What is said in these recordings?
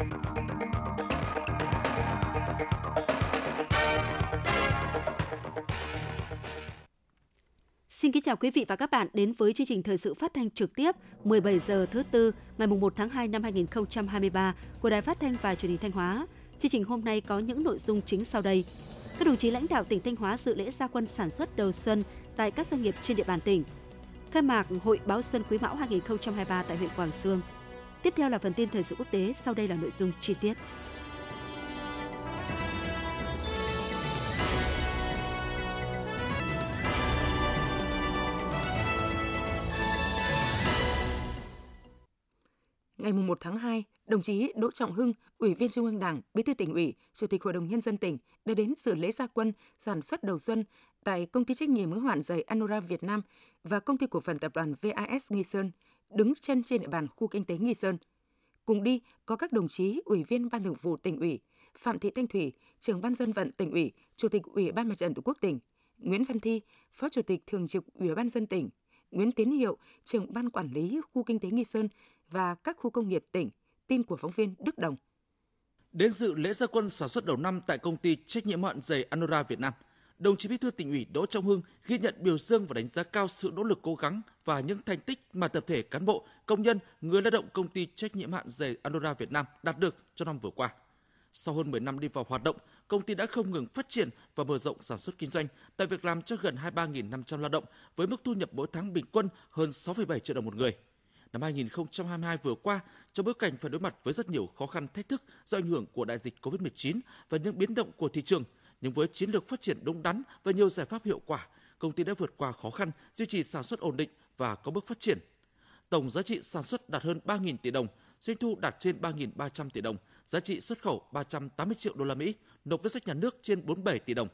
Xin kính chào quý vị và các bạn đến với chương trình thời sự phát thanh trực tiếp 17 giờ thứ tư, ngày 1 tháng 2 năm 2023 của Đài Phát thanh và Truyền hình Thanh Hóa. Chương trình hôm nay có những nội dung chính sau đây. Các đồng chí lãnh đạo tỉnh Thanh Hóa dự lễ gia quân sản xuất đầu xuân tại các doanh nghiệp trên địa bàn tỉnh. Khai mạc Hội Báo Xuân Quý Mão 2023 tại huyện Quảng Sương. Tiếp theo là phần tin thời sự quốc tế, sau đây là nội dung chi tiết. Ngày 1 tháng 2, đồng chí Đỗ Trọng Hưng, Ủy viên Trung ương Đảng, Bí thư tỉnh ủy, Chủ tịch Hội đồng Nhân dân tỉnh đã đến dự lễ gia quân sản xuất đầu xuân tại Công ty trách nhiệm hữu hạn giày Anora Việt Nam và Công ty cổ phần tập đoàn VAS Nghi Sơn, đứng chân trên địa bàn khu kinh tế Nghi Sơn. Cùng đi có các đồng chí Ủy viên Ban Thường vụ tỉnh ủy, Phạm Thị Thanh Thủy, trưởng Ban dân vận tỉnh ủy, Chủ tịch Ủy ban Mặt trận Tổ quốc tỉnh, Nguyễn Văn Thi, Phó Chủ tịch Thường trực Ủy ban dân tỉnh, Nguyễn Tiến Hiệu, trưởng Ban Quản lý Khu Kinh tế Nghi Sơn và các khu công nghiệp tỉnh. Tin của phóng viên Đức Đồng. Đến dự lễ gia quân sản xuất đầu năm tại công ty trách nhiệm hạn giày Anora Việt Nam, đồng chí Bí thư tỉnh ủy Đỗ Trọng Hưng ghi nhận biểu dương và đánh giá cao sự nỗ lực cố gắng và những thành tích mà tập thể cán bộ, công nhân, người lao động công ty trách nhiệm hạn giày Andorra Việt Nam đạt được trong năm vừa qua. Sau hơn 10 năm đi vào hoạt động, công ty đã không ngừng phát triển và mở rộng sản xuất kinh doanh, tạo việc làm cho gần 23.500 lao động với mức thu nhập mỗi tháng bình quân hơn 6,7 triệu đồng một người. Năm 2022 vừa qua, trong bối cảnh phải đối mặt với rất nhiều khó khăn thách thức do ảnh hưởng của đại dịch COVID-19 và những biến động của thị trường, nhưng với chiến lược phát triển đúng đắn và nhiều giải pháp hiệu quả, công ty đã vượt qua khó khăn, duy trì sản xuất ổn định và có bước phát triển. Tổng giá trị sản xuất đạt hơn 3.000 tỷ đồng, doanh thu đạt trên 3.300 tỷ đồng, giá trị xuất khẩu 380 triệu đô la Mỹ, nộp ngân sách nhà nước trên 47 tỷ đồng.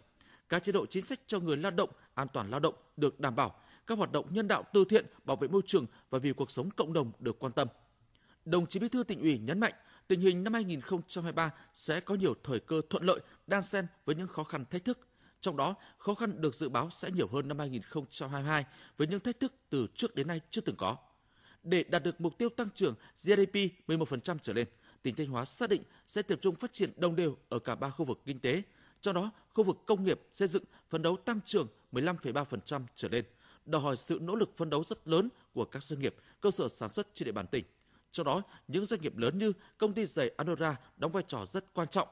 Các chế độ chính sách cho người lao động, an toàn lao động được đảm bảo, các hoạt động nhân đạo từ thiện, bảo vệ môi trường và vì cuộc sống cộng đồng được quan tâm. Đồng chí Bí thư tỉnh ủy nhấn mạnh, tình hình năm 2023 sẽ có nhiều thời cơ thuận lợi, đan xen với những khó khăn thách thức. Trong đó, khó khăn được dự báo sẽ nhiều hơn năm 2022 với những thách thức từ trước đến nay chưa từng có. Để đạt được mục tiêu tăng trưởng GDP 11% trở lên, tỉnh Thanh Hóa xác định sẽ tập trung phát triển đồng đều ở cả ba khu vực kinh tế, trong đó khu vực công nghiệp xây dựng phấn đấu tăng trưởng 15,3% trở lên đòi hỏi sự nỗ lực phấn đấu rất lớn của các doanh nghiệp, cơ sở sản xuất trên địa bàn tỉnh. Trong đó, những doanh nghiệp lớn như công ty giày Anora đóng vai trò rất quan trọng.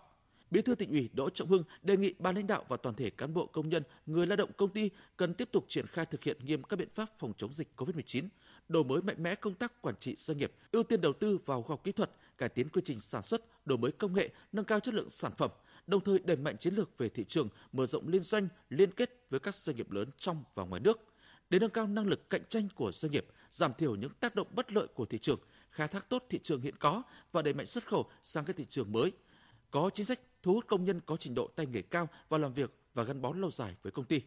Bí thư tỉnh ủy Đỗ Trọng Hưng đề nghị ban lãnh đạo và toàn thể cán bộ công nhân, người lao động công ty cần tiếp tục triển khai thực hiện nghiêm các biện pháp phòng chống dịch COVID-19, đổi mới mạnh mẽ công tác quản trị doanh nghiệp, ưu tiên đầu tư vào khoa học kỹ thuật, cải tiến quy trình sản xuất, đổi mới công nghệ, nâng cao chất lượng sản phẩm, đồng thời đẩy mạnh chiến lược về thị trường, mở rộng liên doanh, liên kết với các doanh nghiệp lớn trong và ngoài nước – để nâng cao năng lực cạnh tranh của doanh nghiệp, giảm thiểu những tác động bất lợi của thị trường, khai thác tốt thị trường hiện có và đẩy mạnh xuất khẩu sang các thị trường mới. Có chính sách thu hút công nhân có trình độ tay nghề cao vào làm việc và gắn bó lâu dài với công ty.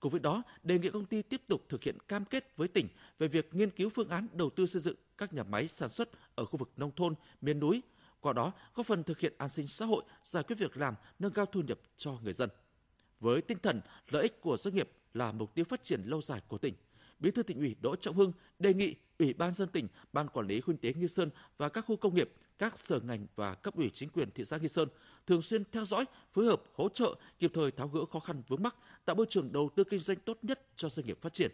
Cùng với đó, đề nghị công ty tiếp tục thực hiện cam kết với tỉnh về việc nghiên cứu phương án đầu tư xây dựng các nhà máy sản xuất ở khu vực nông thôn, miền núi, qua đó góp phần thực hiện an sinh xã hội, giải quyết việc làm, nâng cao thu nhập cho người dân. Với tinh thần lợi ích của doanh nghiệp là mục tiêu phát triển lâu dài của tỉnh. Bí thư tỉnh ủy Đỗ Trọng Hưng đề nghị Ủy ban dân tỉnh, Ban quản lý khu kinh tế Nghi Sơn và các khu công nghiệp, các sở ngành và cấp ủy chính quyền thị xã Nghi Sơn thường xuyên theo dõi, phối hợp, hỗ trợ, kịp thời tháo gỡ khó khăn vướng mắc, tạo môi trường đầu tư kinh doanh tốt nhất cho doanh nghiệp phát triển.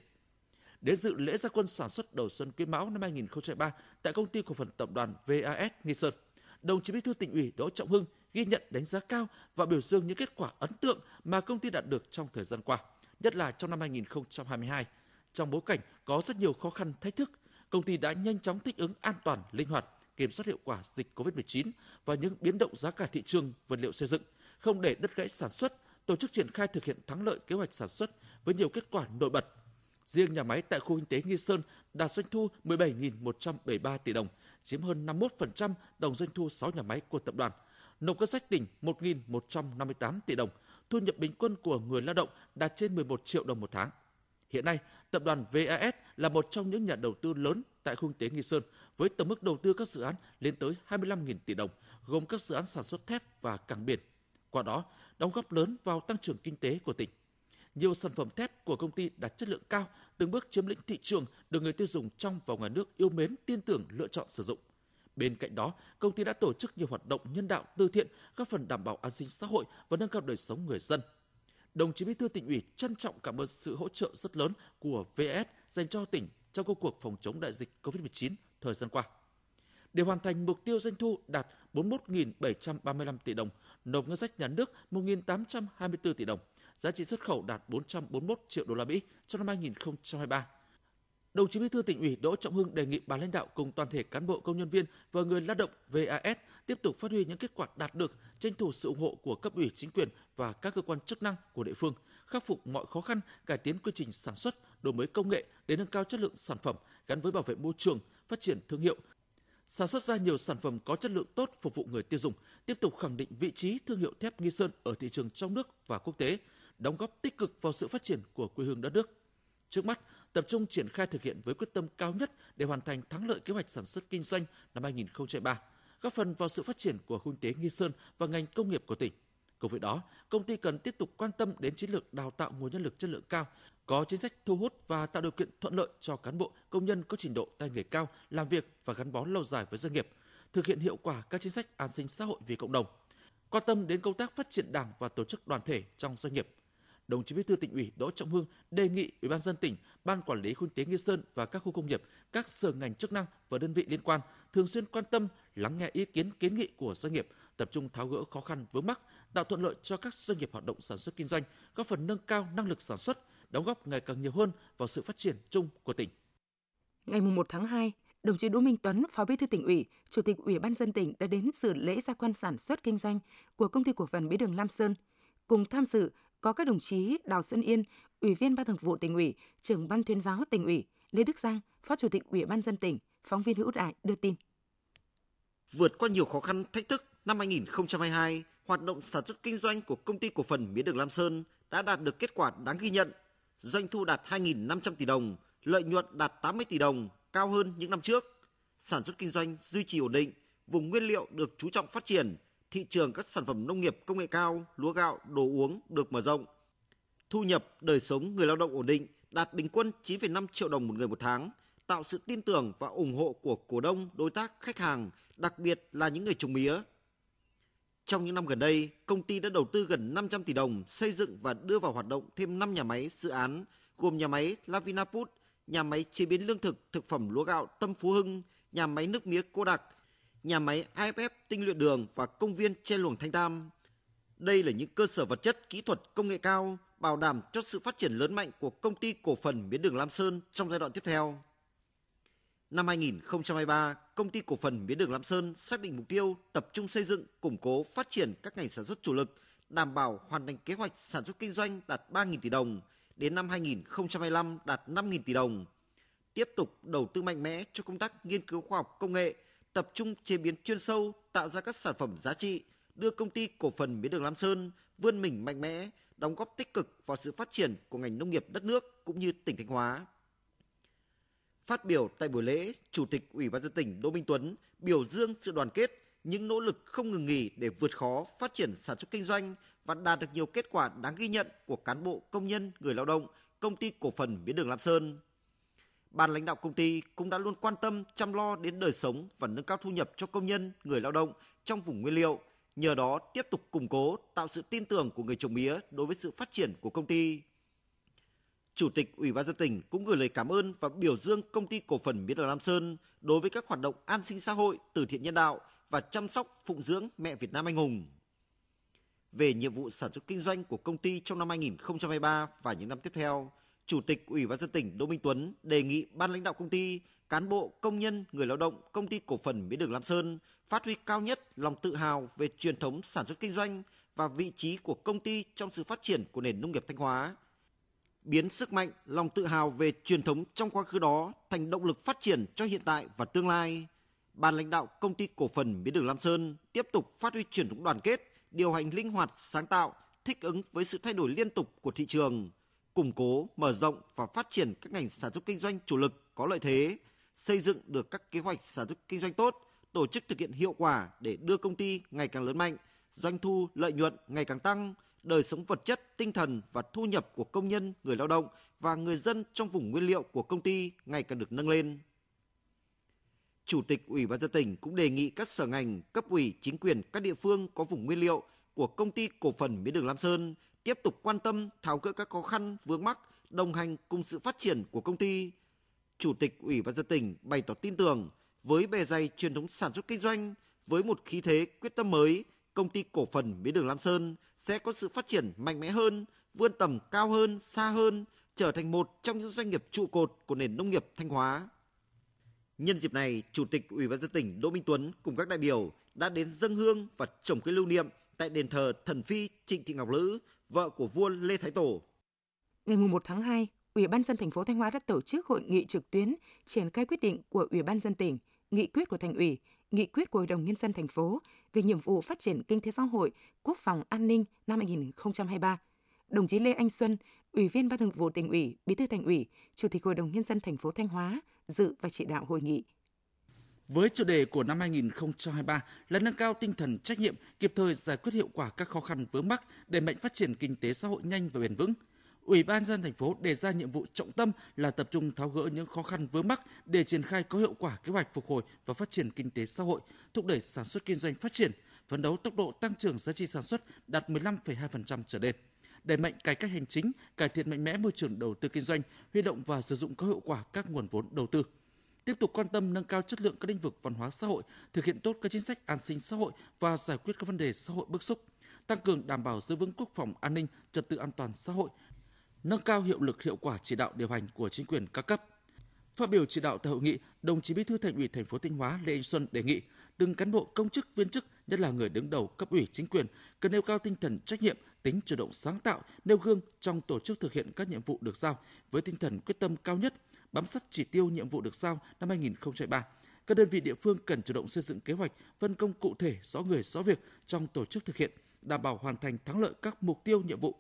Đến dự lễ gia quân sản xuất đầu xuân Quý Mão năm 2023 tại công ty cổ phần tập đoàn VAS Nghi Sơn, đồng chí Bí thư tỉnh ủy Đỗ Trọng Hưng ghi nhận đánh giá cao và biểu dương những kết quả ấn tượng mà công ty đạt được trong thời gian qua nhất là trong năm 2022. Trong bối cảnh có rất nhiều khó khăn thách thức, công ty đã nhanh chóng thích ứng an toàn, linh hoạt, kiểm soát hiệu quả dịch COVID-19 và những biến động giá cả thị trường vật liệu xây dựng, không để đứt gãy sản xuất, tổ chức triển khai thực hiện thắng lợi kế hoạch sản xuất với nhiều kết quả nổi bật. Riêng nhà máy tại khu kinh tế Nghi Sơn đạt doanh thu 17.173 tỷ đồng, chiếm hơn 51% tổng doanh thu 6 nhà máy của tập đoàn. Nộp ngân sách tỉnh 1.158 tỷ đồng, thu nhập bình quân của người lao động đạt trên 11 triệu đồng một tháng. Hiện nay, tập đoàn VAS là một trong những nhà đầu tư lớn tại khu kinh tế Nghi Sơn với tổng mức đầu tư các dự án lên tới 25.000 tỷ đồng, gồm các dự án sản xuất thép và cảng biển. Qua đó, đóng góp lớn vào tăng trưởng kinh tế của tỉnh. Nhiều sản phẩm thép của công ty đạt chất lượng cao, từng bước chiếm lĩnh thị trường được người tiêu dùng trong và ngoài nước yêu mến tin tưởng lựa chọn sử dụng. Bên cạnh đó, công ty đã tổ chức nhiều hoạt động nhân đạo từ thiện, góp phần đảm bảo an sinh xã hội và nâng cao đời sống người dân. Đồng chí Bí thư tỉnh ủy trân trọng cảm ơn sự hỗ trợ rất lớn của VS dành cho tỉnh trong công cuộc phòng chống đại dịch COVID-19 thời gian qua. Để hoàn thành mục tiêu doanh thu đạt 41.735 tỷ đồng, nộp ngân sách nhà nước 1.824 tỷ đồng, giá trị xuất khẩu đạt 441 triệu đô la Mỹ trong năm 2023. Đồng chí Bí thư tỉnh ủy Đỗ Trọng Hưng đề nghị ban lãnh đạo cùng toàn thể cán bộ công nhân viên và người lao động VAS tiếp tục phát huy những kết quả đạt được, tranh thủ sự ủng hộ của cấp ủy chính quyền và các cơ quan chức năng của địa phương, khắc phục mọi khó khăn, cải tiến quy trình sản xuất, đổi mới công nghệ để nâng cao chất lượng sản phẩm gắn với bảo vệ môi trường, phát triển thương hiệu, sản xuất ra nhiều sản phẩm có chất lượng tốt phục vụ người tiêu dùng, tiếp tục khẳng định vị trí thương hiệu thép Nghi Sơn ở thị trường trong nước và quốc tế, đóng góp tích cực vào sự phát triển của quê hương đất nước. Trước mắt, tập trung triển khai thực hiện với quyết tâm cao nhất để hoàn thành thắng lợi kế hoạch sản xuất kinh doanh năm 2023, góp phần vào sự phát triển của khu kinh tế Nghi Sơn và ngành công nghiệp của tỉnh. Cùng với đó, công ty cần tiếp tục quan tâm đến chiến lược đào tạo nguồn nhân lực chất lượng cao, có chính sách thu hút và tạo điều kiện thuận lợi cho cán bộ, công nhân có trình độ tay nghề cao làm việc và gắn bó lâu dài với doanh nghiệp, thực hiện hiệu quả các chính sách an sinh xã hội vì cộng đồng, quan tâm đến công tác phát triển đảng và tổ chức đoàn thể trong doanh nghiệp. Đồng chí Bí thư tỉnh ủy Đỗ Trọng Hưng đề nghị Ủy ban dân tỉnh, Ban quản lý khu tế Nghi Sơn và các khu công nghiệp, các sở ngành chức năng và đơn vị liên quan thường xuyên quan tâm, lắng nghe ý kiến kiến nghị của doanh nghiệp, tập trung tháo gỡ khó khăn vướng mắc, tạo thuận lợi cho các doanh nghiệp hoạt động sản xuất kinh doanh, góp phần nâng cao năng lực sản xuất, đóng góp ngày càng nhiều hơn vào sự phát triển chung của tỉnh. Ngày 1 tháng 2, đồng chí Đỗ Minh Tuấn, Phó Bí thư tỉnh ủy, Chủ tịch Ủy ban dân tỉnh đã đến dự lễ gia quan sản xuất kinh doanh của công ty cổ phần Mía đường Lam Sơn. Cùng tham dự có các đồng chí Đào Xuân Yên, Ủy viên Ban Thường vụ tỉnh ủy, trưởng Ban tuyên giáo tỉnh ủy, Lê Đức Giang, Phó Chủ tịch Ủy ban dân tỉnh, phóng viên Hữu Đại đưa tin. Vượt qua nhiều khó khăn, thách thức, năm 2022, hoạt động sản xuất kinh doanh của công ty cổ phần Mía đường Lam Sơn đã đạt được kết quả đáng ghi nhận. Doanh thu đạt 2.500 tỷ đồng, lợi nhuận đạt 80 tỷ đồng, cao hơn những năm trước. Sản xuất kinh doanh duy trì ổn định, vùng nguyên liệu được chú trọng phát triển, thị trường các sản phẩm nông nghiệp công nghệ cao, lúa gạo, đồ uống được mở rộng. Thu nhập, đời sống người lao động ổn định, đạt bình quân 9,5 triệu đồng một người một tháng, tạo sự tin tưởng và ủng hộ của cổ đông, đối tác, khách hàng, đặc biệt là những người trồng mía. Trong những năm gần đây, công ty đã đầu tư gần 500 tỷ đồng xây dựng và đưa vào hoạt động thêm 5 nhà máy dự án, gồm nhà máy Lavinaput, nhà máy chế biến lương thực, thực phẩm lúa gạo Tâm Phú Hưng, nhà máy nước mía Cô Đặc, nhà máy AFF tinh luyện đường và công viên che luồng Thanh Tam. Đây là những cơ sở vật chất kỹ thuật công nghệ cao bảo đảm cho sự phát triển lớn mạnh của công ty cổ phần mía đường Lam Sơn trong giai đoạn tiếp theo. Năm 2023, công ty cổ phần mía đường Lam Sơn xác định mục tiêu tập trung xây dựng, củng cố, phát triển các ngành sản xuất chủ lực, đảm bảo hoàn thành kế hoạch sản xuất kinh doanh đạt 3.000 tỷ đồng, đến năm 2025 đạt 5.000 tỷ đồng. Tiếp tục đầu tư mạnh mẽ cho công tác nghiên cứu khoa học công nghệ, tập trung chế biến chuyên sâu, tạo ra các sản phẩm giá trị, đưa công ty cổ phần mía đường Lam Sơn vươn mình mạnh mẽ, đóng góp tích cực vào sự phát triển của ngành nông nghiệp đất nước cũng như tỉnh Thanh Hóa. Phát biểu tại buổi lễ, Chủ tịch Ủy ban dân tỉnh Đỗ Minh Tuấn biểu dương sự đoàn kết, những nỗ lực không ngừng nghỉ để vượt khó phát triển sản xuất kinh doanh và đạt được nhiều kết quả đáng ghi nhận của cán bộ, công nhân, người lao động, công ty cổ phần mía đường Lam Sơn. Ban lãnh đạo công ty cũng đã luôn quan tâm chăm lo đến đời sống và nâng cao thu nhập cho công nhân, người lao động trong vùng nguyên liệu, nhờ đó tiếp tục củng cố, tạo sự tin tưởng của người trồng mía đối với sự phát triển của công ty. Chủ tịch Ủy ban dân tỉnh cũng gửi lời cảm ơn và biểu dương công ty cổ phần mía đường Lam Sơn đối với các hoạt động an sinh xã hội, từ thiện nhân đạo và chăm sóc phụng dưỡng mẹ Việt Nam anh hùng. Về nhiệm vụ sản xuất kinh doanh của công ty trong năm 2023 và những năm tiếp theo, Chủ tịch Ủy ban dân tỉnh Đỗ Minh Tuấn đề nghị ban lãnh đạo công ty, cán bộ, công nhân, người lao động công ty cổ phần mía đường Lam Sơn phát huy cao nhất lòng tự hào về truyền thống sản xuất kinh doanh và vị trí của công ty trong sự phát triển của nền nông nghiệp Thanh Hóa. Biến sức mạnh, lòng tự hào về truyền thống trong quá khứ đó thành động lực phát triển cho hiện tại và tương lai. Ban lãnh đạo công ty cổ phần mía đường Lam Sơn tiếp tục phát huy truyền thống đoàn kết, điều hành linh hoạt, sáng tạo, thích ứng với sự thay đổi liên tục của thị trường – củng cố, mở rộng và phát triển các ngành sản xuất kinh doanh chủ lực có lợi thế, xây dựng được các kế hoạch sản xuất kinh doanh tốt, tổ chức thực hiện hiệu quả để đưa công ty ngày càng lớn mạnh, doanh thu, lợi nhuận ngày càng tăng, đời sống vật chất, tinh thần và thu nhập của công nhân, người lao động và người dân trong vùng nguyên liệu của công ty ngày càng được nâng lên. Chủ tịch Ủy ban dân tỉnh cũng đề nghị các sở ngành, cấp ủy, chính quyền các địa phương có vùng nguyên liệu của công ty cổ phần mía đường Lam Sơn tiếp tục quan tâm tháo gỡ các khó khăn vướng mắc, đồng hành cùng sự phát triển của công ty. Chủ tịch Ủy ban dân tỉnh bày tỏ tin tưởng với bề dày truyền thống sản xuất kinh doanh, với một khí thế quyết tâm mới, công ty cổ phần mía đường Lam Sơn sẽ có sự phát triển mạnh mẽ hơn, vươn tầm cao hơn, xa hơn, trở thành một trong những doanh nghiệp trụ cột của nền nông nghiệp Thanh Hóa. Nhân dịp này, Chủ tịch Ủy ban dân tỉnh Đỗ Minh Tuấn cùng các đại biểu đã đến dân hương và trồng cây lưu niệm tại đền thờ thần phi Trịnh Thị Ngọc Lữ, vợ của vua Lê Thái Tổ. Ngày 1 tháng 2, Ủy ban dân thành phố Thanh Hóa đã tổ chức hội nghị trực tuyến triển khai quyết định của Ủy ban dân tỉnh, nghị quyết của thành ủy, nghị quyết của Hội đồng nhân dân thành phố về nhiệm vụ phát triển kinh tế xã hội, quốc phòng an ninh năm 2023. Đồng chí Lê Anh Xuân, Ủy viên Ban Thường vụ tỉnh ủy, Bí thư thành ủy, Chủ tịch Hội đồng nhân dân thành phố Thanh Hóa dự và chỉ đạo hội nghị. Với chủ đề của năm 2023 là nâng cao tinh thần trách nhiệm, kịp thời giải quyết hiệu quả các khó khăn vướng mắc, để mạnh phát triển kinh tế xã hội nhanh và bền vững. Ủy ban dân thành phố đề ra nhiệm vụ trọng tâm là tập trung tháo gỡ những khó khăn vướng mắc để triển khai có hiệu quả kế hoạch phục hồi và phát triển kinh tế xã hội, thúc đẩy sản xuất kinh doanh phát triển, phấn đấu tốc độ tăng trưởng giá trị sản xuất đạt 15,2% trở lên đẩy mạnh cải cách hành chính, cải thiện mạnh mẽ môi trường đầu tư kinh doanh, huy động và sử dụng có hiệu quả các nguồn vốn đầu tư. Tiếp tục quan tâm nâng cao chất lượng các lĩnh vực văn hóa xã hội, thực hiện tốt các chính sách an sinh xã hội và giải quyết các vấn đề xã hội bức xúc, tăng cường đảm bảo giữ vững quốc phòng an ninh, trật tự an toàn xã hội, nâng cao hiệu lực hiệu quả chỉ đạo điều hành của chính quyền các cấp. Phát biểu chỉ đạo tại hội nghị, đồng chí Bí thư Thành ủy thành phố Thanh Hóa Lê Anh Xuân đề nghị từng cán bộ công chức viên chức, nhất là người đứng đầu cấp ủy chính quyền cần nêu cao tinh thần trách nhiệm, tính chủ động sáng tạo, nêu gương trong tổ chức thực hiện các nhiệm vụ được giao với tinh thần quyết tâm cao nhất, bám sát chỉ tiêu nhiệm vụ được giao năm 2003. Các đơn vị địa phương cần chủ động xây dựng kế hoạch, phân công cụ thể rõ người rõ việc trong tổ chức thực hiện, đảm bảo hoàn thành thắng lợi các mục tiêu nhiệm vụ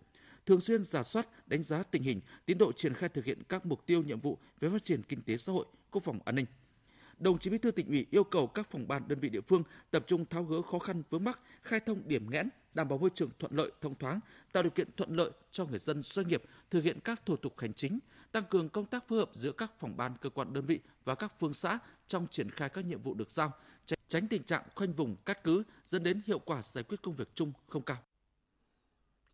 thường xuyên giả soát, đánh giá tình hình, tiến độ triển khai thực hiện các mục tiêu nhiệm vụ về phát triển kinh tế xã hội, quốc phòng an ninh. Đồng chí Bí thư tỉnh ủy yêu cầu các phòng ban đơn vị địa phương tập trung tháo gỡ khó khăn vướng mắc, khai thông điểm nghẽn, đảm bảo môi trường thuận lợi, thông thoáng, tạo điều kiện thuận lợi cho người dân doanh nghiệp thực hiện các thủ tục hành chính, tăng cường công tác phối hợp giữa các phòng ban cơ quan đơn vị và các phương xã trong triển khai các nhiệm vụ được giao, tránh tình trạng khoanh vùng cắt cứ dẫn đến hiệu quả giải quyết công việc chung không cao.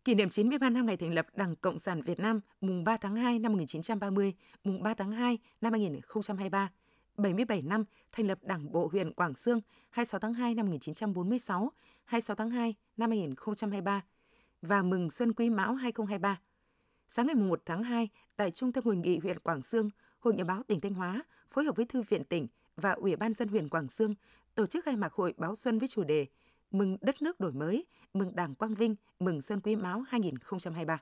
Kỷ niệm 93 năm ngày thành lập Đảng Cộng sản Việt Nam mùng 3 tháng 2 năm 1930, mùng 3 tháng 2 năm 2023, 77 năm thành lập Đảng bộ huyện Quảng Sương 26 tháng 2 năm 1946, 26 tháng 2 năm 2023 và mừng Xuân Quý Mão 2023. Sáng ngày 1 tháng 2, tại Trung tâm Hội nghị huyện Quảng Sương, Hội Nhà báo tỉnh Thanh Hóa phối hợp với Thư viện tỉnh và Ủy ban dân huyện Quảng Sương tổ chức khai mạc hội báo xuân với chủ đề Mừng đất nước đổi mới, mừng Đảng Quang Vinh, mừng Xuân Quý Mão 2023.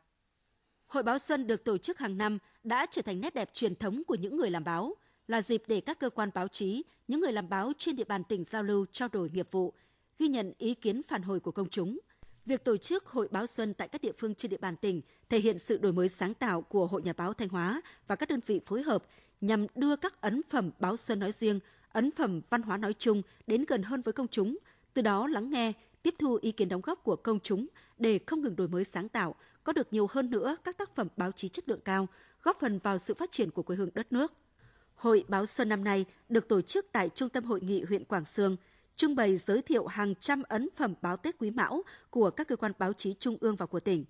Hội báo xuân được tổ chức hàng năm đã trở thành nét đẹp truyền thống của những người làm báo, là dịp để các cơ quan báo chí, những người làm báo trên địa bàn tỉnh giao lưu trao đổi nghiệp vụ, ghi nhận ý kiến phản hồi của công chúng. Việc tổ chức Hội báo xuân tại các địa phương trên địa bàn tỉnh thể hiện sự đổi mới sáng tạo của Hội Nhà báo Thanh Hóa và các đơn vị phối hợp nhằm đưa các ấn phẩm báo xuân nói riêng, ấn phẩm văn hóa nói chung đến gần hơn với công chúng, từ đó lắng nghe, tiếp thu ý kiến đóng góp của công chúng để không ngừng đổi mới sáng tạo, có được nhiều hơn nữa các tác phẩm báo chí chất lượng cao, góp phần vào sự phát triển của quê hương đất nước. Hội báo xuân năm nay được tổ chức tại Trung tâm Hội nghị huyện Quảng Sương, trưng bày giới thiệu hàng trăm ấn phẩm báo Tết Quý Mão của các cơ quan báo chí trung ương và của tỉnh,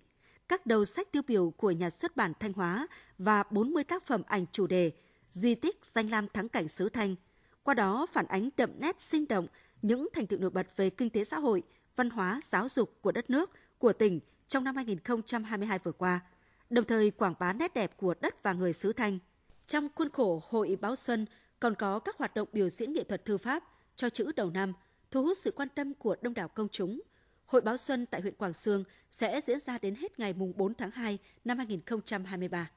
các đầu sách tiêu biểu của nhà xuất bản Thanh Hóa và 40 tác phẩm ảnh chủ đề Di tích danh lam thắng cảnh xứ Thanh. Qua đó phản ánh đậm nét sinh động những thành tựu nổi bật về kinh tế xã hội, văn hóa, giáo dục của đất nước, của tỉnh trong năm 2022 vừa qua, đồng thời quảng bá nét đẹp của đất và người xứ Thanh. Trong khuôn khổ Hội Báo Xuân còn có các hoạt động biểu diễn nghệ thuật thư pháp cho chữ đầu năm, thu hút sự quan tâm của đông đảo công chúng. Hội Báo Xuân tại huyện Quảng Sương sẽ diễn ra đến hết ngày 4 tháng 2 năm 2023.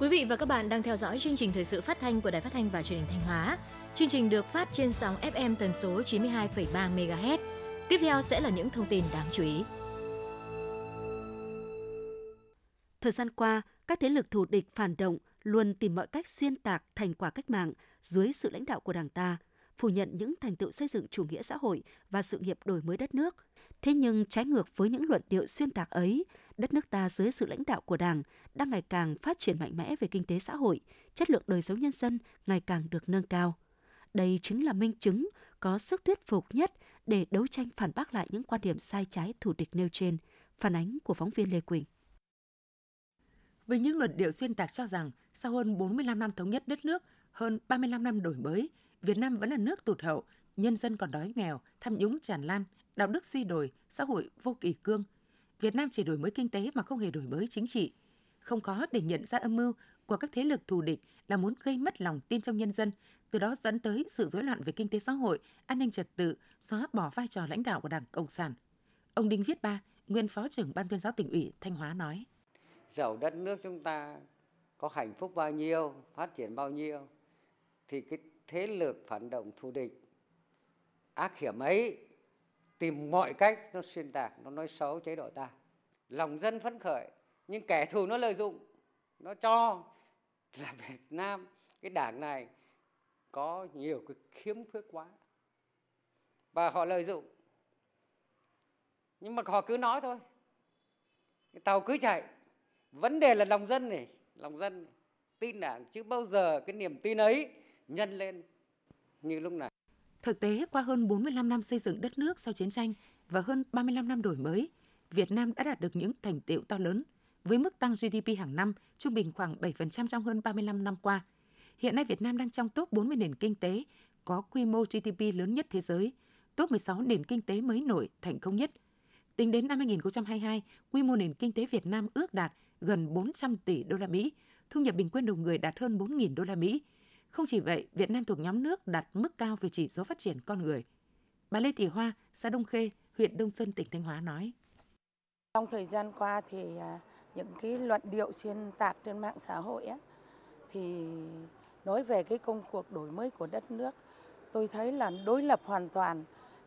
Quý vị và các bạn đang theo dõi chương trình thời sự phát thanh của Đài Phát thanh và Truyền hình Thanh Hóa. Chương trình được phát trên sóng FM tần số 92,3 MHz. Tiếp theo sẽ là những thông tin đáng chú ý. Thời gian qua, các thế lực thù địch phản động luôn tìm mọi cách xuyên tạc thành quả cách mạng dưới sự lãnh đạo của Đảng ta, phủ nhận những thành tựu xây dựng chủ nghĩa xã hội và sự nghiệp đổi mới đất nước. Thế nhưng trái ngược với những luận điệu xuyên tạc ấy, đất nước ta dưới sự lãnh đạo của Đảng đang ngày càng phát triển mạnh mẽ về kinh tế xã hội, chất lượng đời sống nhân dân ngày càng được nâng cao. Đây chính là minh chứng có sức thuyết phục nhất để đấu tranh phản bác lại những quan điểm sai trái thủ địch nêu trên, phản ánh của phóng viên Lê Quỳnh. Với những luận điệu xuyên tạc cho rằng sau hơn 45 năm thống nhất đất nước, hơn 35 năm đổi mới, Việt Nam vẫn là nước tụt hậu, nhân dân còn đói nghèo, tham nhũng tràn lan, đạo đức suy đồi, xã hội vô kỳ cương. Việt Nam chỉ đổi mới kinh tế mà không hề đổi mới chính trị. Không có để nhận ra âm mưu của các thế lực thù địch là muốn gây mất lòng tin trong nhân dân, từ đó dẫn tới sự rối loạn về kinh tế xã hội, an ninh trật tự, xóa bỏ vai trò lãnh đạo của Đảng Cộng sản. Ông Đinh Viết Ba, nguyên Phó trưởng Ban tuyên giáo tỉnh ủy Thanh Hóa nói: giàu đất nước chúng ta có hạnh phúc bao nhiêu, phát triển bao nhiêu thì cái thế lực phản động thù địch ác hiểm ấy tìm mọi cách nó xuyên tạc, nó nói xấu chế độ ta. Lòng dân phấn khởi, nhưng kẻ thù nó lợi dụng, nó cho là Việt Nam cái đảng này có nhiều cái khiếm khuyết quá và họ lợi dụng nhưng mà họ cứ nói thôi cái tàu cứ chạy vấn đề là lòng dân này lòng dân này. tin đảng chứ bao giờ cái niềm tin ấy nhân lên như lúc này Thực tế, qua hơn 45 năm xây dựng đất nước sau chiến tranh và hơn 35 năm đổi mới, Việt Nam đã đạt được những thành tiệu to lớn với mức tăng GDP hàng năm trung bình khoảng 7% trong hơn 35 năm qua. Hiện nay Việt Nam đang trong top 40 nền kinh tế có quy mô GDP lớn nhất thế giới, top 16 nền kinh tế mới nổi thành công nhất. Tính đến năm 2022, quy mô nền kinh tế Việt Nam ước đạt gần 400 tỷ đô la Mỹ, thu nhập bình quân đầu người đạt hơn 4.000 đô la Mỹ. Không chỉ vậy, Việt Nam thuộc nhóm nước đạt mức cao về chỉ số phát triển con người. Bà Lê Thị Hoa, xã Đông Khê, huyện Đông Sơn, tỉnh Thanh Hóa nói. Trong thời gian qua thì à, những cái luận điệu xuyên tạc trên mạng xã hội á, thì nói về cái công cuộc đổi mới của đất nước, tôi thấy là đối lập hoàn toàn.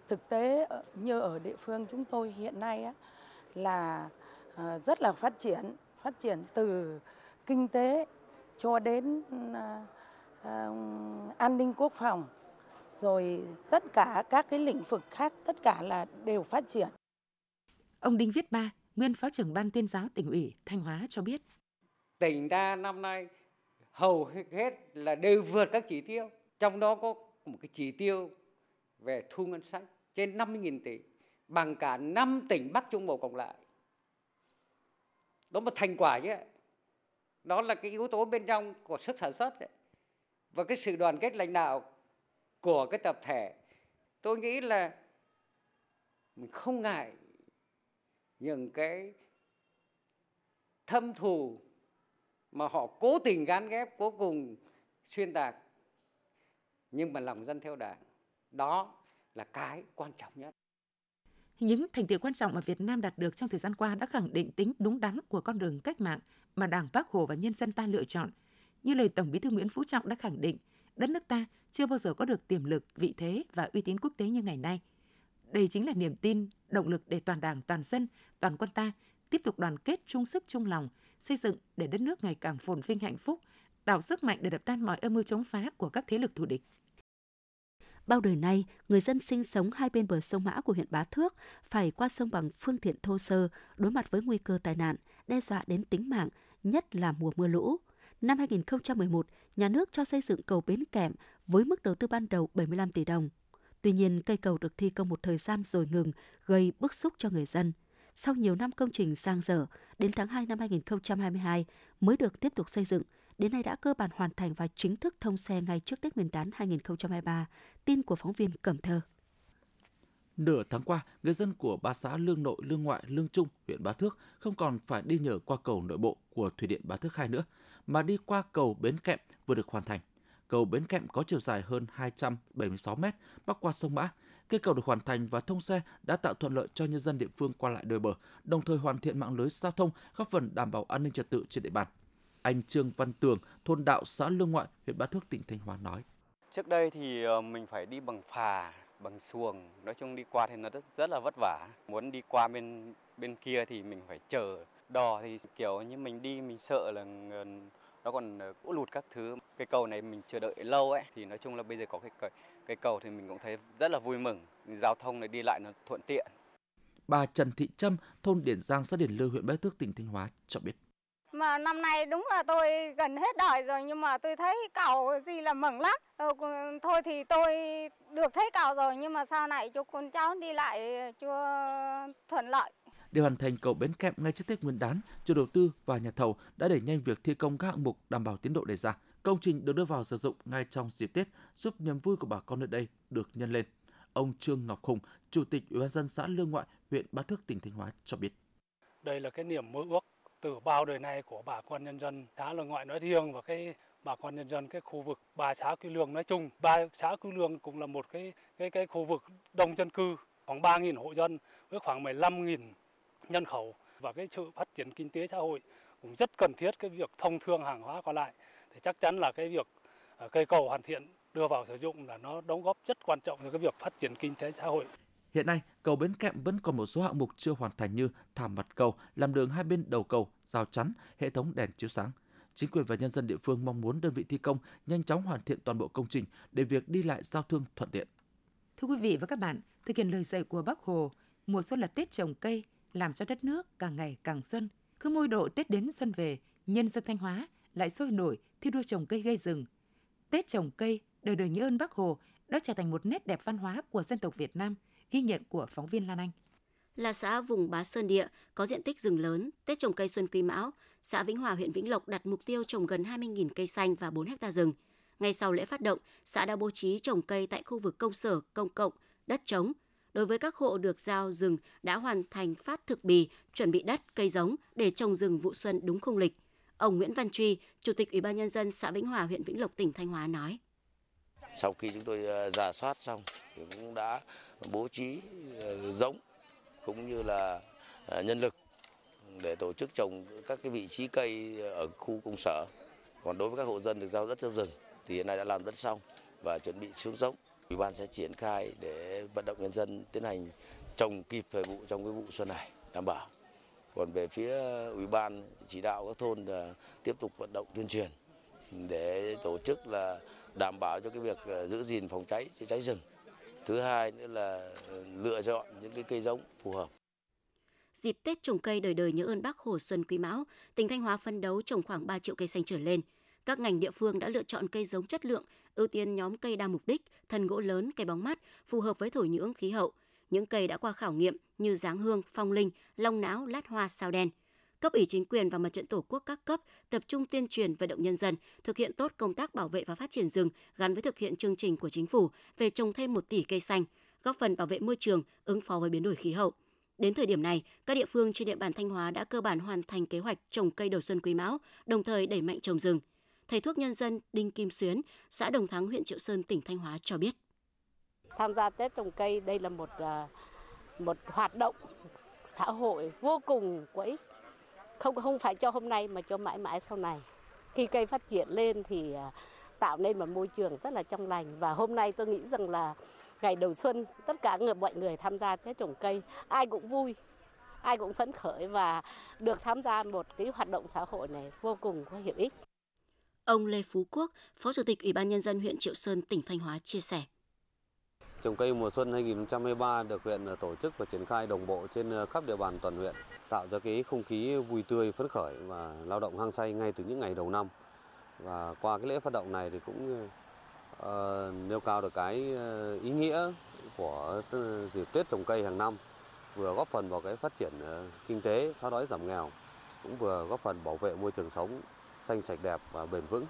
Thực tế ờ, như ở địa phương chúng tôi hiện nay á, là ờ, rất là phát triển, phát triển từ kinh tế cho đến à, à, an ninh quốc phòng, rồi tất cả các cái lĩnh vực khác tất cả là đều phát triển. Ông Đinh Viết Ba, nguyên phó trưởng ban tuyên giáo tỉnh ủy Thanh Hóa cho biết. Tỉnh ta năm nay hầu hết là đều vượt các chỉ tiêu. Trong đó có một cái chỉ tiêu về thu ngân sách trên 50.000 tỷ bằng cả 5 tỉnh Bắc Trung Bộ cộng lại. Đó là thành quả chứ. Đó là cái yếu tố bên trong của sức sản xuất ấy. và cái sự đoàn kết lãnh đạo của cái tập thể. Tôi nghĩ là mình không ngại những cái thâm thù mà họ cố tình gán ghép, cố cùng xuyên tạc nhưng mà lòng dân theo đảng, đó là cái quan trọng nhất những thành tiệu quan trọng mà Việt Nam đạt được trong thời gian qua đã khẳng định tính đúng đắn của con đường cách mạng mà Đảng Bác Hồ và nhân dân ta lựa chọn. Như lời Tổng Bí thư Nguyễn Phú Trọng đã khẳng định, đất nước ta chưa bao giờ có được tiềm lực, vị thế và uy tín quốc tế như ngày nay. Đây chính là niềm tin, động lực để toàn Đảng, toàn dân, toàn quân ta tiếp tục đoàn kết chung sức chung lòng, xây dựng để đất nước ngày càng phồn vinh hạnh phúc, tạo sức mạnh để đập tan mọi âm mưu chống phá của các thế lực thù địch. Bao đời nay, người dân sinh sống hai bên bờ sông Mã của huyện Bá Thước phải qua sông bằng phương tiện thô sơ, đối mặt với nguy cơ tai nạn, đe dọa đến tính mạng, nhất là mùa mưa lũ. Năm 2011, nhà nước cho xây dựng cầu Bến Kẹm với mức đầu tư ban đầu 75 tỷ đồng. Tuy nhiên, cây cầu được thi công một thời gian rồi ngừng, gây bức xúc cho người dân. Sau nhiều năm công trình sang dở, đến tháng 2 năm 2022 mới được tiếp tục xây dựng, đến nay đã cơ bản hoàn thành và chính thức thông xe ngay trước Tết Nguyên đán 2023. Tin của phóng viên Cẩm Thơ. Nửa tháng qua, người dân của ba xã Lương Nội, Lương Ngoại, Lương Trung, huyện Bá Thước không còn phải đi nhờ qua cầu nội bộ của Thủy điện Bá Thước 2 nữa, mà đi qua cầu Bến Kẹm vừa được hoàn thành. Cầu Bến Kẹm có chiều dài hơn 276 mét, bắc qua sông Mã. Cây cầu được hoàn thành và thông xe đã tạo thuận lợi cho nhân dân địa phương qua lại đôi bờ, đồng thời hoàn thiện mạng lưới giao thông, góp phần đảm bảo an ninh trật tự trên địa bàn. Anh Trương Văn Tường, thôn Đạo, xã Lương Ngoại, huyện Bá Thước, tỉnh Thanh Hóa nói. Trước đây thì ờ, mình phải đi bằng phà, bằng xuồng, nói chung đi qua thì nó rất, rất là vất vả. Muốn đi qua bên bên kia thì mình phải chờ đò thì kiểu như mình đi mình sợ là nó còn lũ lụt các thứ. Cái cầu này mình chờ đợi lâu ấy thì nói chung là bây giờ có cái cái, cầu thì mình cũng thấy rất là vui mừng. Giao thông này đi lại nó thuận tiện. Bà Trần Thị Trâm, thôn Điển Giang, xã Điển Lư, huyện Bái Thước, tỉnh Thanh Hóa cho biết. Mà năm nay đúng là tôi gần hết đời rồi nhưng mà tôi thấy cầu gì là mừng lắm. Ờ, thôi thì tôi được thấy cầu rồi nhưng mà sau này cho con cháu đi lại chưa thuận lợi. Để hoàn thành cầu Bến Kẹm ngay trước Tết Nguyên đán, chủ đầu tư và nhà thầu đã đẩy nhanh việc thi công các hạng mục đảm bảo tiến độ đề ra. Công trình được đưa vào sử dụng ngay trong dịp Tết, giúp niềm vui của bà con nơi đây được nhân lên. Ông Trương Ngọc Hùng, Chủ tịch Ủy ban dân xã Lương Ngoại, huyện Bá Thước, tỉnh Thanh Hóa cho biết. Đây là cái niềm mơ ước từ bao đời nay của bà con nhân dân xã Lương Ngoại nói riêng và cái bà con nhân dân cái khu vực ba xã Quy Lương nói chung. Ba xã Quy Lương cũng là một cái cái cái khu vực đông dân cư, khoảng 3.000 hộ dân với khoảng 15.000 nhân khẩu và cái sự phát triển kinh tế xã hội cũng rất cần thiết cái việc thông thương hàng hóa qua lại thì chắc chắn là cái việc ờ, cây cầu hoàn thiện đưa vào sử dụng là nó đóng góp rất quan trọng cho cái việc phát triển kinh tế xã hội. Hiện nay, cầu Bến Kẹm vẫn còn một số hạng mục chưa hoàn thành như thảm mặt cầu, làm đường hai bên đầu cầu, rào chắn, hệ thống đèn chiếu sáng. Chính quyền và nhân dân địa phương mong muốn đơn vị thi công nhanh chóng hoàn thiện toàn bộ công trình để việc đi lại giao thương thuận tiện. Thưa quý vị và các bạn, thực hiện lời dạy của Bác Hồ, mùa xuân là Tết trồng cây, làm cho đất nước càng ngày càng xuân. Cứ môi độ Tết đến xuân về, nhân dân Thanh Hóa lại sôi nổi thi đua trồng cây gây rừng. Tết trồng cây, đời đời nhớ ơn Bác Hồ đã trở thành một nét đẹp văn hóa của dân tộc Việt Nam, ghi nhận của phóng viên Lan Anh. Là xã vùng Bá Sơn Địa, có diện tích rừng lớn, Tết trồng cây Xuân Quý Mão, xã Vĩnh Hòa, huyện Vĩnh Lộc đặt mục tiêu trồng gần 20.000 cây xanh và 4 hecta rừng. Ngay sau lễ phát động, xã đã bố trí trồng cây tại khu vực công sở, công cộng, đất trống. Đối với các hộ được giao rừng đã hoàn thành phát thực bì, chuẩn bị đất, cây giống để trồng rừng vụ xuân đúng khung lịch. Ông Nguyễn Văn Truy, Chủ tịch Ủy ban Nhân dân xã Vĩnh Hòa, huyện Vĩnh Lộc, tỉnh Thanh Hóa nói. Sau khi chúng tôi ờ, giả soát xong thì cũng đã bố trí ờ, giống cũng như là ờ, nhân lực để tổ chức trồng các cái vị trí cây ở khu công sở. Còn đối với các hộ dân được giao đất trong rừng thì hiện nay đã làm đất xong và chuẩn bị xuống giống. Ủy ban sẽ triển khai để vận động nhân dân tiến hành trồng kịp thời vụ trong cái vụ xuân này, đảm bảo. Còn về phía ủy ban chỉ đạo các thôn là tiếp tục vận động tuyên truyền để tổ chức là đảm bảo cho cái việc ờ, giữ gìn phòng cháy chữa cháy rừng. Thứ hai nữa là ờ, lựa chọn những cái cây giống phù hợp. Dịp Tết trồng cây đời đời nhớ ơn Bác Hồ Xuân Quý Mão, tỉnh Thanh Hóa phân đấu trồng khoảng 3 triệu cây xanh trở lên. Các ngành địa phương đã lựa chọn cây giống chất lượng, ưu tiên nhóm cây đa mục đích, thân gỗ lớn, cây bóng mát, phù hợp với thổ nhưỡng khí hậu. Những cây đã qua khảo nghiệm như giáng hương, phong linh, long não, lát hoa, sao đen. Cấp ủy chính quyền và mặt trận tổ quốc các cấp tập trung tuyên truyền vận động nhân dân thực hiện tốt công tác bảo vệ và phát triển rừng gắn với thực hiện chương trình của chính phủ về trồng thêm 1 tỷ cây xanh, góp phần bảo vệ môi trường, ứng phó với biến đổi khí hậu. Đến thời điểm này, các địa phương trên địa bàn Thanh Hóa đã cơ bản hoàn thành kế hoạch trồng cây đầu xuân quý mão, đồng thời đẩy mạnh trồng rừng. Thầy thuốc nhân dân Đinh Kim Xuyến, xã Đồng Thắng, huyện Triệu Sơn, tỉnh Thanh Hóa cho biết. Tham gia Tết trồng cây đây là một à, một hoạt động xã hội vô cùng có ích. Không không phải cho hôm nay mà cho mãi mãi sau này. Khi cây phát triển lên thì à, tạo nên một môi trường rất là trong lành và hôm nay tôi nghĩ rằng là ngày đầu xuân tất cả người mọi người tham gia Tết trồng cây ai cũng vui ai cũng phấn khởi và được tham gia một cái hoạt động xã hội này vô cùng có hiệu ích. Ông Lê Phú Quốc, Phó Chủ tịch Ủy ban Nhân dân huyện Triệu Sơn, tỉnh Thanh Hóa chia sẻ. Trồng cây mùa xuân 2023 được huyện ờ, tổ chức và triển khai đồng bộ trên ờ, khắp địa bàn toàn huyện, tạo ra cái không khí vui tươi, phấn khởi và lao động hăng say ngay từ những ngày đầu năm. Và qua cái lễ phát động này thì cũng uh, nêu cao được cái ý nghĩa của dịp Tết trồng cây hàng năm, vừa góp phần vào cái phát triển kinh tế, xóa đói giảm nghèo, cũng vừa góp phần bảo vệ môi trường sống xanh sạch đẹp và bền vững.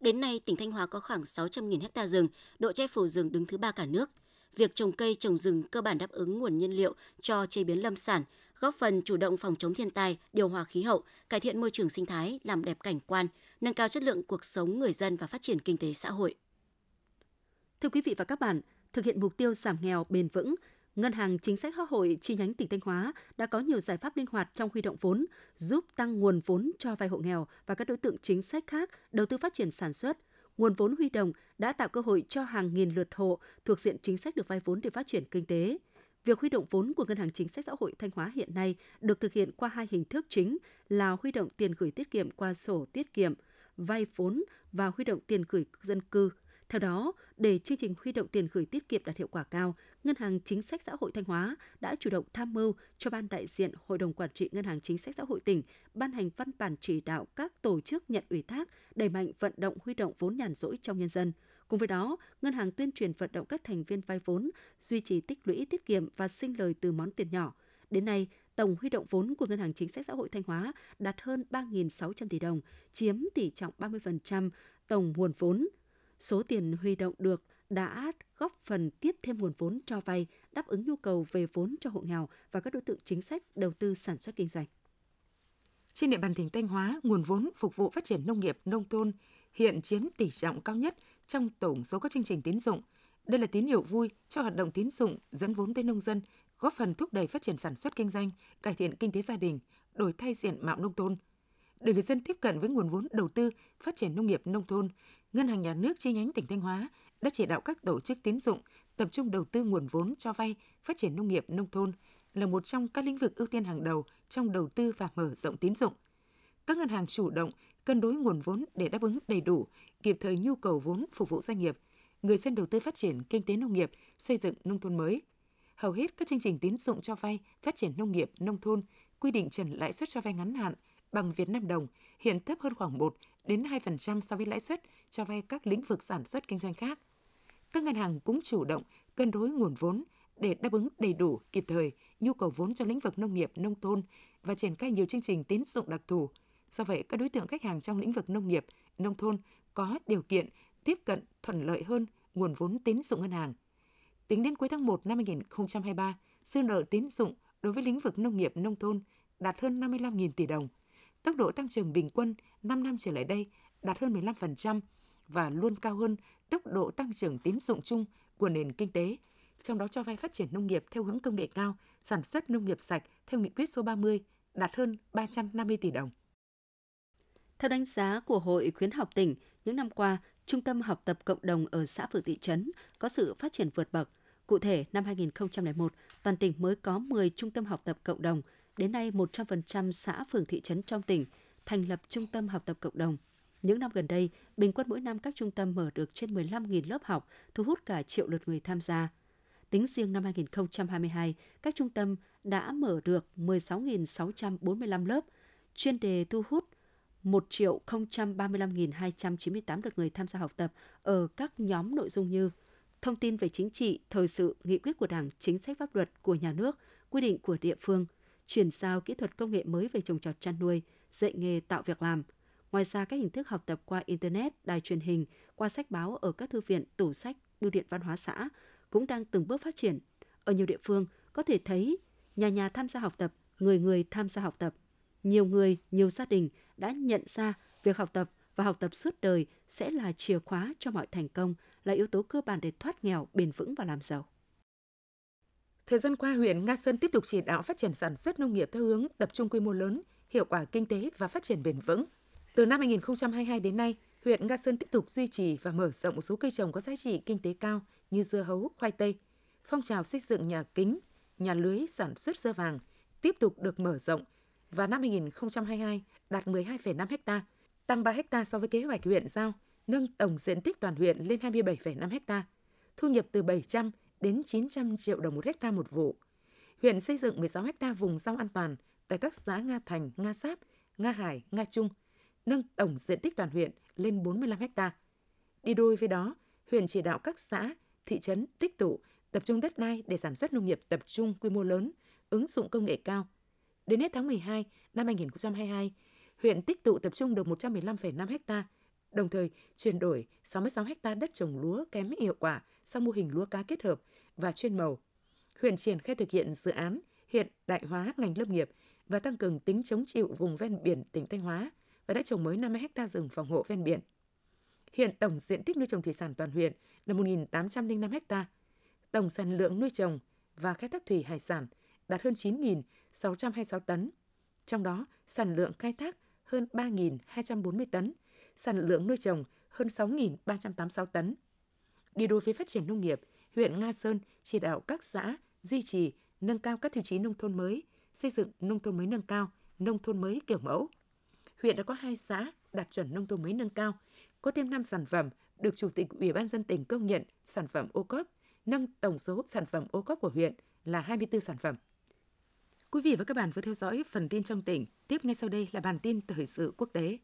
Đến nay, tỉnh Thanh Hóa có khoảng 600.000 ha rừng, độ che phủ rừng đứng thứ ba cả nước. Việc trồng cây, trồng rừng cơ bản đáp ứng nguồn nhiên liệu cho chế biến lâm sản, góp phần chủ động phòng chống thiên tai, điều hòa khí hậu, cải thiện môi trường sinh thái, làm đẹp cảnh quan, nâng cao chất lượng cuộc sống người dân và phát triển kinh tế xã hội. Thưa quý vị và các bạn, thực hiện mục tiêu giảm nghèo bền vững, Ngân hàng Chính sách Xã hội chi nhánh tỉnh Thanh Hóa đã có nhiều giải pháp linh hoạt trong huy động vốn, giúp tăng nguồn vốn cho vay hộ nghèo và các đối tượng chính sách khác đầu tư phát triển sản xuất. Nguồn vốn huy động đã tạo cơ hội cho hàng nghìn lượt hộ thuộc diện chính sách được vay vốn để phát triển kinh tế. Việc huy động vốn của Ngân hàng Chính sách Xã hội Thanh Hóa hiện nay được thực hiện qua hai hình thức chính là huy động tiền gửi tiết kiệm qua sổ tiết kiệm, vay vốn và huy động tiền gửi dân cư theo đó, để chương trình huy động tiền gửi tiết kiệm đạt hiệu quả cao, Ngân hàng Chính sách Xã hội Thanh Hóa đã chủ động tham mưu cho Ban đại diện Hội đồng Quản trị Ngân hàng Chính sách Xã hội tỉnh ban hành văn bản chỉ đạo các tổ chức nhận ủy thác đẩy mạnh vận động huy động vốn nhàn rỗi trong nhân dân. Cùng với đó, ngân hàng tuyên truyền vận động các thành viên vay vốn, duy trì tích lũy tiết kiệm và sinh lời từ món tiền nhỏ. Đến nay, tổng huy động vốn của Ngân hàng Chính sách Xã hội Thanh Hóa đạt hơn 3.600 tỷ đồng, chiếm tỷ trọng 30% tổng nguồn vốn. Số tiền huy động được đã góp phần tiếp thêm nguồn vốn cho vay, đáp ứng nhu cầu về vốn cho hộ nghèo và các đối tượng chính sách đầu tư sản xuất kinh doanh. Trên địa bàn tỉnh Thanh Hóa, nguồn vốn phục vụ phát triển nông nghiệp nông thôn hiện chiếm tỷ trọng cao nhất trong tổng số các chương trình tín dụng. Đây là tín hiệu vui cho hoạt động tín dụng dẫn vốn tới nông dân, góp phần thúc đẩy phát triển sản xuất kinh doanh, cải thiện kinh tế gia đình, đổi thay diện mạo nông thôn. Để người dân tiếp cận với nguồn vốn đầu tư phát triển nông nghiệp nông thôn, Ngân hàng Nhà nước chi nhánh tỉnh Thanh Hóa đã chỉ đạo các tổ chức tín dụng tập trung đầu tư nguồn vốn cho vay phát triển nông nghiệp nông thôn là một trong các lĩnh vực ưu tiên hàng đầu trong đầu tư và mở rộng tín dụng. Các ngân hàng chủ động cân đối nguồn vốn để đáp ứng đầy đủ, kịp thời nhu cầu vốn phục vụ doanh nghiệp, người dân đầu tư phát triển kinh tế nông nghiệp, xây dựng nông thôn mới. Hầu hết các chương trình tín dụng cho vay phát triển nông nghiệp nông thôn quy định trần lãi suất cho vay ngắn hạn bằng Việt Nam đồng hiện thấp hơn khoảng 1 đến 2% so với lãi suất cho vay các lĩnh vực sản xuất kinh doanh khác. Các ngân hàng cũng chủ động cân đối nguồn vốn để đáp ứng đầy đủ, kịp thời nhu cầu vốn cho lĩnh vực nông nghiệp, nông thôn và triển khai nhiều chương trình tín dụng đặc thù. Do vậy, các đối tượng khách hàng trong lĩnh vực nông nghiệp, nông thôn có điều kiện tiếp cận thuận lợi hơn nguồn vốn tín dụng ngân hàng. Tính đến cuối tháng 1 năm 2023, dư nợ tín dụng đối với lĩnh vực nông nghiệp nông thôn đạt hơn 55.000 tỷ đồng. Tốc độ tăng trưởng bình quân 5 năm trở lại đây đạt hơn 15% và luôn cao hơn tốc độ tăng trưởng tín dụng chung của nền kinh tế, trong đó cho vay phát triển nông nghiệp theo hướng công nghệ cao, sản xuất nông nghiệp sạch theo nghị quyết số 30 đạt hơn 350 tỷ đồng. Theo đánh giá của Hội khuyến học tỉnh, những năm qua, Trung tâm học tập cộng đồng ở xã phường thị trấn có sự phát triển vượt bậc. Cụ thể, năm 2001, toàn tỉnh mới có 10 trung tâm học tập cộng đồng. Đến nay, 100% xã phường thị trấn trong tỉnh thành lập trung tâm học tập cộng đồng. Những năm gần đây, bình quân mỗi năm các trung tâm mở được trên 15.000 lớp học, thu hút cả triệu lượt người tham gia. Tính riêng năm 2022, các trung tâm đã mở được 16.645 lớp, chuyên đề thu hút 1 triệu 035.298 lượt người tham gia học tập ở các nhóm nội dung như thông tin về chính trị, thời sự, nghị quyết của Đảng, chính sách pháp luật của nhà nước, quy định của địa phương, chuyển giao kỹ thuật công nghệ mới về trồng trọt chăn nuôi, dạy nghề tạo việc làm. Ngoài ra, các hình thức học tập qua Internet, đài truyền hình, qua sách báo ở các thư viện, tủ sách, bưu điện văn hóa xã cũng đang từng bước phát triển. Ở nhiều địa phương, có thể thấy nhà nhà tham gia học tập, người người tham gia học tập. Nhiều người, nhiều gia đình đã nhận ra việc học tập và học tập suốt đời sẽ là chìa khóa cho mọi thành công, là yếu tố cơ bản để thoát nghèo, bền vững và làm giàu. Thời gian qua, huyện Nga Sơn tiếp tục chỉ đạo phát triển sản xuất nông nghiệp theo hướng tập trung quy mô lớn, hiệu quả kinh tế và phát triển bền vững. Từ năm 2022 đến nay, huyện Nga Sơn tiếp tục duy trì và mở rộng một số cây trồng có giá trị kinh tế cao như dưa hấu, khoai tây. Phong trào xây dựng nhà kính, nhà lưới sản xuất dưa vàng tiếp tục được mở rộng và năm 2022 đạt 12,5 ha, tăng 3 ha so với kế hoạch huyện giao, nâng tổng diện tích toàn huyện lên 27,5 ha. Thu nhập từ 700 đến 900 triệu đồng một hecta một vụ. Huyện xây dựng 16 hecta vùng rau an toàn tại các xã Nga Thành, Nga Sáp, Nga Hải, Nga Trung, nâng tổng diện tích toàn huyện lên 45 hecta. Đi đôi với đó, huyện chỉ đạo các xã, thị trấn tích tụ tập trung đất đai để sản xuất nông nghiệp tập trung quy mô lớn, ứng dụng công nghệ cao. Đến hết tháng 12 năm 2022, huyện tích tụ tập trung được 115,5 hecta, đồng thời chuyển đổi 66 hecta đất trồng lúa kém hiệu quả sang mô hình lúa cá kết hợp và chuyên màu. Huyện triển khai thực hiện dự án hiện đại hóa ngành lâm nghiệp và tăng cường tính chống chịu vùng ven biển tỉnh Thanh Hóa và đã trồng mới 50 ha rừng phòng hộ ven biển. Hiện tổng diện tích nuôi trồng thủy sản toàn huyện là 1.805 ha. Tổng sản lượng nuôi trồng và khai thác thủy hải sản đạt hơn 9.626 tấn. Trong đó, sản lượng khai thác hơn 3.240 tấn, sản lượng nuôi trồng hơn 6.386 tấn. Đi đôi với phát triển nông nghiệp, huyện Nga Sơn chỉ đạo các xã duy trì, nâng cao các tiêu chí nông thôn mới, xây dựng nông thôn mới nâng cao, nông thôn mới kiểu mẫu. Huyện đã có hai xã đạt chuẩn nông thôn mới nâng cao, có thêm 5 sản phẩm được Chủ tịch Ủy ban dân tỉnh công nhận sản phẩm ô cốp, nâng tổng số sản phẩm ô cốp của huyện là 24 sản phẩm. Quý vị và các bạn vừa theo dõi phần tin trong tỉnh. Tiếp ngay sau đây là bản tin thời sự quốc tế.